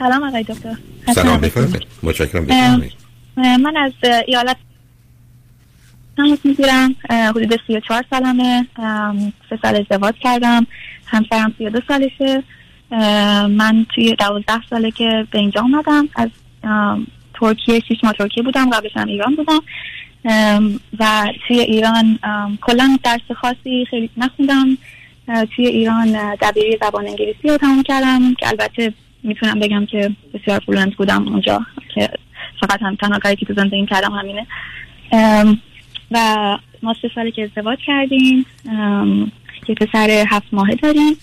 سلام آقای دکتر. سلام بفرمایید متشکرم. بفرمایید. من از ایالت تماس می‌گیرم. حدود 34 سالمه. سه سال ازدواج کردم. همسرم 32 سالشه. من توی 12 ساله که به اینجا اومدم. از ترکیه شیش ماه ترکیه بودم. قبلش هم ایران بودم. و توی ایران کلا درس خاصی خیلی نخوندم. توی ایران دبیری زبان انگلیسی رو تمام کردم که البته می‌تونم بگم که بسیار fluent بودم اونجا که فقط هم تنها کاری که تو زندگی کردم همینه. و ما سه سالی که ازدواج کردیم که پسر هفت ماهه داریم.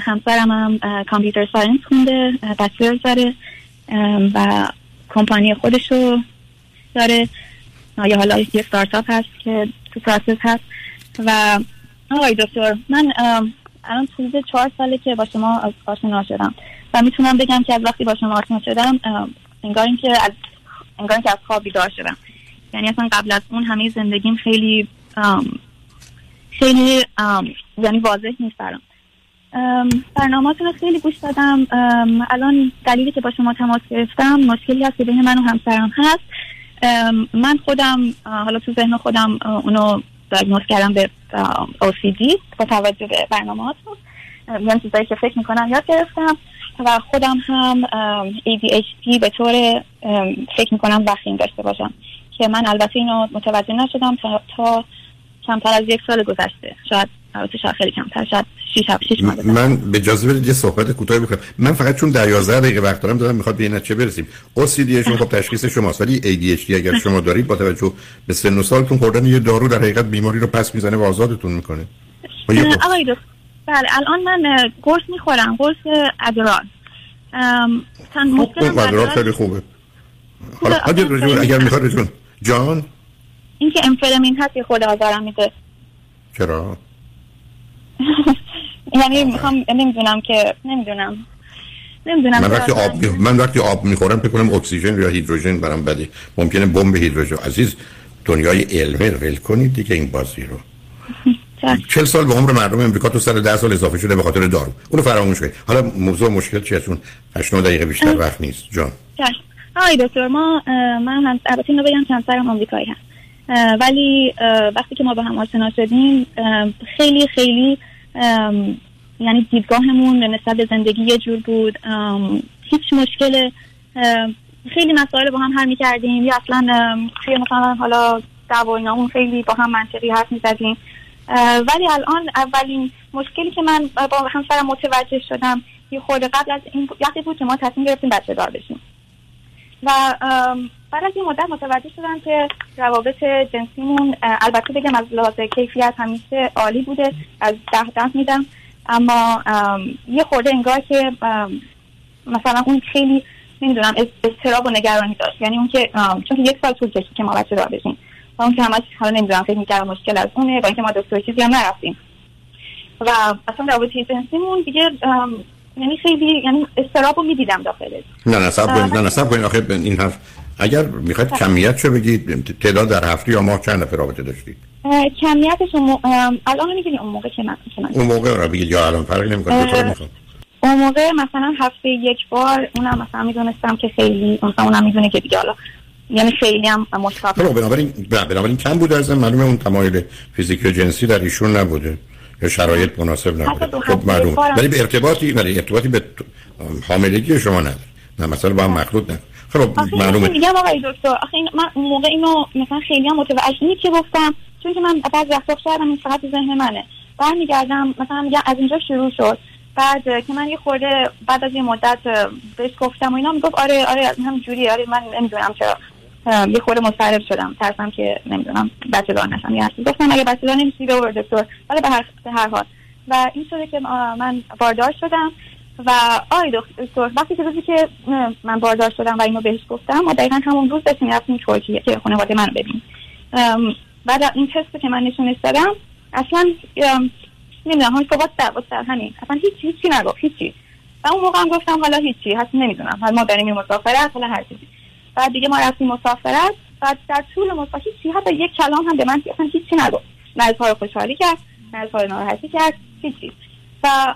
همسرم هم computer science خونده bachelor's داره و کمپانی خودشو داره. یا حالا یه ستارتاپ هست که تو process هست. و آقای دکتر من الان حدود چهار ساله که با شما آشنا شدم. و می‌تونم بگم که از وقتی با شما آشنا شدم انگار که از انگار که از خواب بیدار شدم. یعنی اصلا قبل از اون همه زندگیم خیلی خیلی یعنی واضح نیست برام. برنامهاتون رو خیلی گوش دادم. الان دلیلی که با شما تماس گرفتم مشکلی هست که بین من و همسرم هست. من خودم حالا تو ذهن خودم اونو دیاگنوز کردم به OCD با توجه به برنامهاتون یعنی چیزایی که فکر می‌کنم یاد گرفتم. و خودم هم ADHD به طور فکر می‌کنم وخیم داشته باشم که من البته اینو متوجه نشدم تا, تا کمتر از یک سال گذشته. شاید شاید خیلی کمتر شاید 6 6 ماه من به اجازه بدید یه صحبت کوتاهی بکنم. من فقط چون در 11 دقیقه وقت دارم دارم می‌خواد به این نتیجه برسیم. OCD شما خب تشخیص شماست ولی ADHD اگر شما دارید با توجه به سن و سالتون خوردن یه دارو در حقیقت بیماری رو پس می‌زنه و آزادتون می‌کنه. آقای دکتر بله الان من قرص می‌خورم قرص ادرال تن مشکل خیلی خوبه. حالا اگر می‌خواد جان؟ اینکه امفلامین هست که خود آزارم میده. چرا؟ یعنی می‌خوام نمی‌دونم که نمی‌دونم. نمی‌دونم من وقتی آب من وقتی آب می‌خورم فکر کنم اکسیژن یا هیدروژن برام بده. ممکنه بمب هیدروژن. عزیز دنیای علمه ول کنید دیگه این بازی رو. چل سال به عمر مردم امریکا تو سر ده سال اضافه شده به خاطر دارو. اونو فراموش کنید. حالا موضوع مشکل چیه چون 8 دقیقه بیشتر وقت نیست. جان. آقای دکتر ما من هم البته اینو بگم که همسرم آمریکایی هست ولی وقتی که ما با هم آشنا شدیم خیلی خیلی یعنی دیدگاهمون نسبت به زندگی یه جور بود. هیچ مشکل خیلی مسائل با هم حل می‌کردیم. یا اصلا توی مثلا حالا دعواییامون خیلی با هم منطقی حرف می‌زدیم. ولی الان اولین مشکلی که من با همسرم متوجه شدم یه خورده قبل از این وقتی بود که ما تصمیم گرفتیم بچه دار بشیم. و بعد از این مدت متوجه شدم که روابط جنسیمون البته بگم از لحاظ کیفیت همیشه عالی بوده از ده ده میدم. اما یه خورده انگار که مثلا اون خیلی نمی‌دونم استراب و نگرانی داشت. یعنی اون که چون یک سال طول کشید که ما بچه دار بشیم. و اون که همش حالا نمی‌دونم فکر می‌کردم مشکل از اونه با اینکه ما دکتر چیزی هم نرفتیم. و اصلا رابطه جنسیمون دیگه یعنی خیلی یعنی استرابو می‌دیدم داخلش. نه نه سب کنید نه نه سب کنید. آخه این حرف اگر می‌خواید کمیت چه بگید تعداد در هفته یا ماه چند نفر رابطه داشتید؟ کمیتش الان میگید اون موقع که من اون موقع رو بگید یا الان فرقی نمی‌کنه اون موقع مثلا هفته یک بار اونم مثلا می‌دونستم که خیلی مثلا اونم می‌دونه که دیگه حالا یعنی خیلی هم مشکل بنابراین بنابراین کم بود از معلومه اون تمایل فیزیکی و جنسی در ایشون نبوده یا شرایط مناسب نبوده. خب معلوم ولی به ارتباطی ولی ارتباطی به حاملگی شما نداره. نه مثلا با هم مخلوط نه. خب معلومه. میگم آقای دکتر. آخه من موقع اینو مثلا خیلی هم متوجه که گفتم چون که من بعد وقتا شاید این فقط ذهن منه. برمیگردم مثلا میگم از اینجا شروع شد. بعد که من یه خورده بعد از یه مدت بهش گفتم و اینا می‌گفت آره آره هم جوری آره من نمی‌دونم چرا. یه خورده مضطرب شدم. ترسم که نمی‌دونم بچه دار نشم یا گفتم اگه بچه دار نمیشی به دکتر. ولی به هر حال. و این شده که من باردار شدم و آی دکتر وقتی که روزی که من باردار شدم و اینو بهش گفتم ما دقیقا همون روز داشتیم رفتیم ترکیه که خانواده منو ببین. بعد این تست که من نشونش دادم اصلا نمی‌دونم همین صحبت در همین. اصلا هیچ هیچی نگفت هیچی. و اون موقع هم گفتم حالا هیچی هست نمی‌دونم. حالا ما داریم مسافرت حالا هر چیزی. بعد دیگه ما رفتیم مسافرت. بعد در طول مسافرت هیچی حتی یک کلام هم به من اصلا هیچی نگفت. نه اظهار خوشحالی کرد نه اظهار ناراحتی کرد هیچی و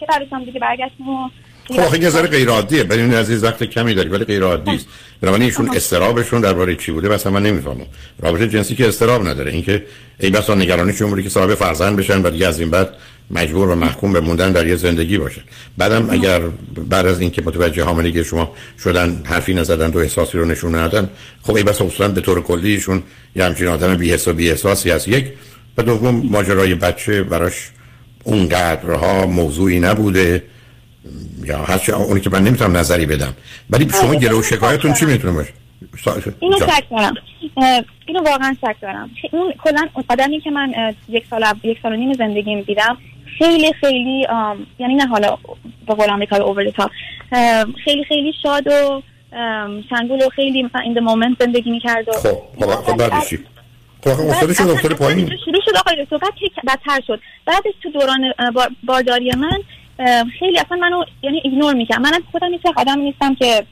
که بعدش هم دیگه برگشتیم و خب آخه یه ذره غیر عادیه ببین عزیز وقت کمی داری ولی غیر عادی است بنابراین ایشون استرابشون درباره چی بوده؟ مثلا من نمی‌فهمم. رابطه جنسی که استراب نداره. اینکه ای بسا نگرانیشون بوده که صاحب فرزند بشن و دیگه از این بعد مجبور و محکوم به موندن در یه زندگی باشه. بعدم اگر بعد از اینکه متوجه حاملگی شما شدن حرفی نزدن و احساسی رو نشون ندادن خب ای بس اصلا به طور کلیشون یه همچین آدم بی حس و بی احساسی هست. یک. و دوم ماجرای بچه براش اونقدرها موضوعی نبوده. یا هر اونی که من نمی‌تونم نظری بدم. ولی شما گرو شکایتون چی می‌تونه باشه؟ اینو شک دارم. اینو واقعا شک دارم. اون کلا آدمی که من یک سال یک سال و نیم زندگی دیدم خیلی خیلی یعنی نه حالا به قول آمریکا اوور خیلی خیلی شاد و شنگول و خیلی مثلا این مومنت زندگی می‌کرد و خب خب خب بعدش چی؟ خب دکتر پایین. شروع شد آقای دکتر. بعد بدتر شد. بعدش تو دوران بارداری من خیلی اصلا منو یعنی ایگنور می‌کنم من خودم هیچ آدمی نیستم که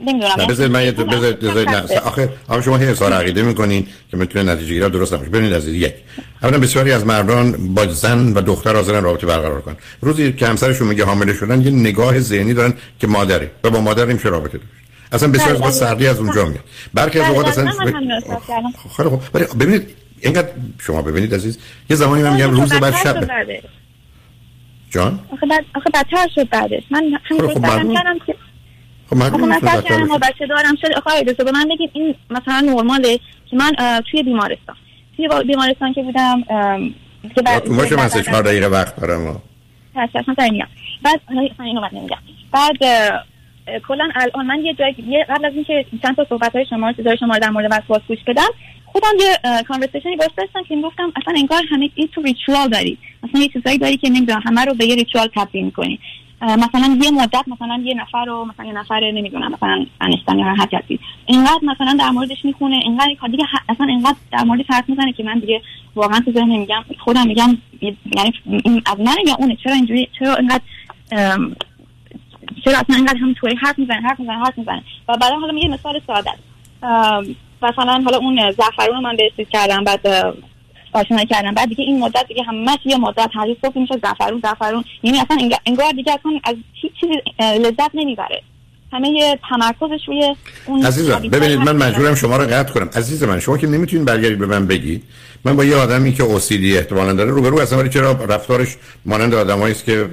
نمی‌دونم بذار من یه بذار بذار آخه آخه شما هی اظهار عقیده می‌کنین که می‌تونه نتیجه گیری درست نباشه. ببینید عزیز یک. اولا بسیاری از مردان با زن و دختر حاضرن رابطه برقرار کنن. روزی که همسرشون میگه حامله شدن یه نگاه ذهنی دارن که مادره و با مادر نمیشه رابطه داشت. اصلا بسیار از سردی از اونجا میاد. برخی از اوقات اصلا خیلی خوب. ولی ببینید اینقدر شما ببینید عزیز یه زمانی من میگم روز بعد شب جان؟ آخه بعد آخه بدتر شد بعدش. من همین خب کردم که خب من کردم بچه دارم شد آخه دوست به من بگید این مثلا نرماله که من توی بیمارستان توی بیمارستان که بودم که بعد باشه من سه چهار دقیقه وقت دارم اصلا میگم بعد اینو من نمیگم. بعد کلا الان من یه جایی قبل از اینکه چند تا صحبت های شما رو شما در مورد وسواس گوش بدم خودم یه کانورسیشنی باش داشتم که گفتم اصلا انگار همه این تو ریچوال داری. مثلا یه چیزایی داری که نمی‌دونم همه رو به یه ریچوال تبدیل می‌کنی. مثلا یه مدت مثلا یه نفر رو مثلا یه نفر نمی‌دونم مثلا انشتن یا هر حدی اینقدر مثلا در موردش می‌خونه اینقدر دیگه اصلا اینقدر در مورد حرف می‌زنه که من دیگه واقعا تو ذهن میگم خودم میگم یعنی از من یا اونه؟ چرا اینجوری چرا اینقدر چرا اصلا اینقدر هم توی حرف می‌زنه حرف می‌زنه حرف می‌زنه؟ و بعدا حالا میگه مثال ساده مثلا حالا اون زعفرون من به کردم بعد آشنا کردم. بعد دیگه این مدت دیگه همش یه مدت هر صبح میشه زعفرون زعفرون. یعنی اصلا انگار دیگه اصلا از هیچ چیزی لذت نمی‌بره. همه یه تمرکزش روی اون عزیزم ببینید من مجبورم شما رو قطع کنم. عزیز من شما که نمی‌تونید برگردید به من بگید. من با یه آدمی که OCD احتمالاً داره روبرو هستم ولی چرا رفتارش مانند آدمایی است که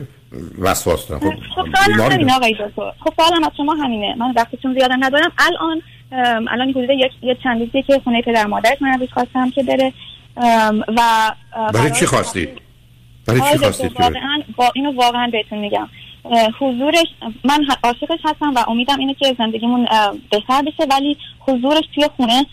وسواس دارن؟ خب سوالم همین آقای دکتر. خب سوالم از شما همینه. من وقتتون زیاد ندارم. الان الان حدود یک یه چند روزی که خونه پدر مادرت من خواستم که بره. و برای چی خواستید برای چی خواستید واقعا با اینو واقعا بهتون میگم. حضورش من عاشقش هستم و امیدم اینه که زندگیمون بهتر بشه ولی حضورش توی خونه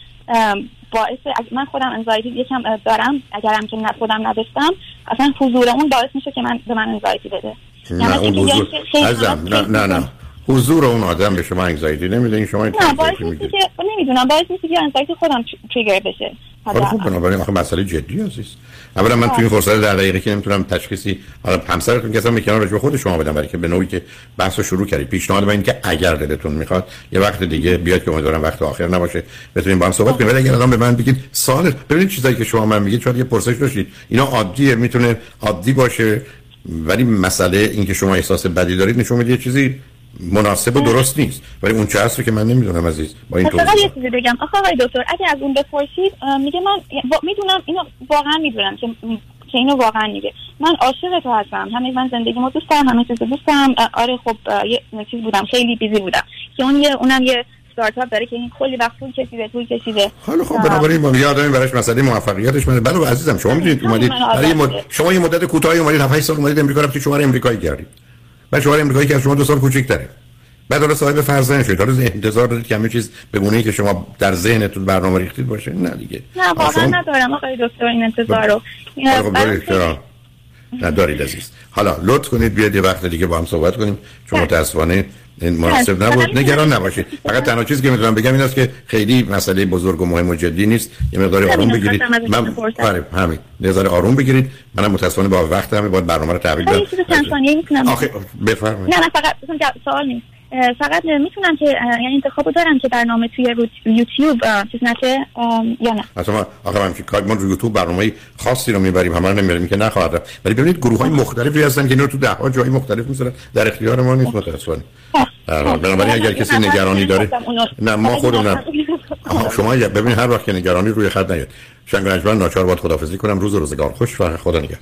باعث من خودم انزایتی یکم دارم. اگرم که خودم نداشتم اصلا حضور اون باعث میشه که من به من انزایتی بده. نه اون حضور نه نه نه. حضور اون آدم به شما انگزایتی نمیده این شما نه باعث میشه که نمی‌دونم باعث میشه که انگزایتی خودم تریگر بشه. خب خب بنابراین آخه مسئله جدی عزیز. اولا من تو این فرصت در دقیقه که نمی‌تونم تشخیصی حالا همسرتون که اصلا می‌کنم راجع خود شما بدم برای که به نوعی که بحث شروع کردید. پیشنهاد من این که اگر دلتون می‌خواد یه وقت دیگه بیاد که امیدوارم وقت آخر نباشه بتونیم با هم صحبت کنیم. ولی اگر آدم به من بگید سال ببینید چیزایی که شما من میگید شاید یه پرسش داشتید. اینا عادیه می‌تونه عادی باشه. ولی مسئله اینکه شما احساس بدی دارید نشون میده چیزی مناسب و درست نیست. ولی اون چه هست که من نمی‌دونم عزیز با این توضیح. یه چیزی بگم. آخه آقای دکتر اگه از اون بپرسید میگه من می‌دونم اینو واقعا می‌دونم که که اینو واقعا میگه. من عاشق تو هستم. همه من زندگیمو دوست دارم همه چیز دوست دارم. آره خب یه چیز بودم. خیلی بیزی بودم. که اون یه اونم یه استارتاپ داره که این کلی وقت طول کشیده طول کشیده. حالا خب بنابراین ما یه آدمی براش مسئله موفقیتش من بله عزیزم شما می‌دونید اومدید برای مد... شما یه مدت کوتاهی اومدید 7 سال اومدید امریکا رفتید شما امریکایی کردید. بعد شما امریکایی که از شما دو سال کوچیک‌تره بعد حالا صاحب فرزند شد حالا انتظار دارید که همه چیز به گونه که شما در ذهنتون برنامه ریختید باشه؟ نه دیگه. نه واقعا ندارم. آقای دکتر این انتظار رو. خب ندارید عزیز. حالا لطف کنید بیاید یه وقت دیگه با هم صحبت کنیم. چون بله. متاسفانه این مناسب بله. نبود. نگران نباشید فقط تنها چیزی که می‌تونم بگم این است که خیلی مسئله بزرگ و مهم و جدی نیست. یه مقدار آروم بگیرید. من آره همین. نظر آروم بگیرید. منم متاسفانه با وقت همه باید برنامه رو تحویل بدم. چند ثانیه می‌تونم آخه بفرمایید. نه نه فقط سوال نیست. فقط می‌تونم که یعنی انتخابو دارم که برنامه توی یوتیوب چیز نشه یا نه. اصلا آخه من که ما رو یوتیوب برنامه خاصی رو می‌بریم همه رو نمی‌بریم که نخواهد ولی ببینید گروه های مختلفی هستن که اینو تو ده ها جای مختلف می‌ذارن. در اختیار ما نیست متاسفانه. بنابراین اگر کسی نگرانی داره نه ما خودمون شما ببینید هر وقت که نگرانی روی خط نیاد. شنگ ناچار باید خدافزی کنم. روز روزگار خوش و خدا نگهدار.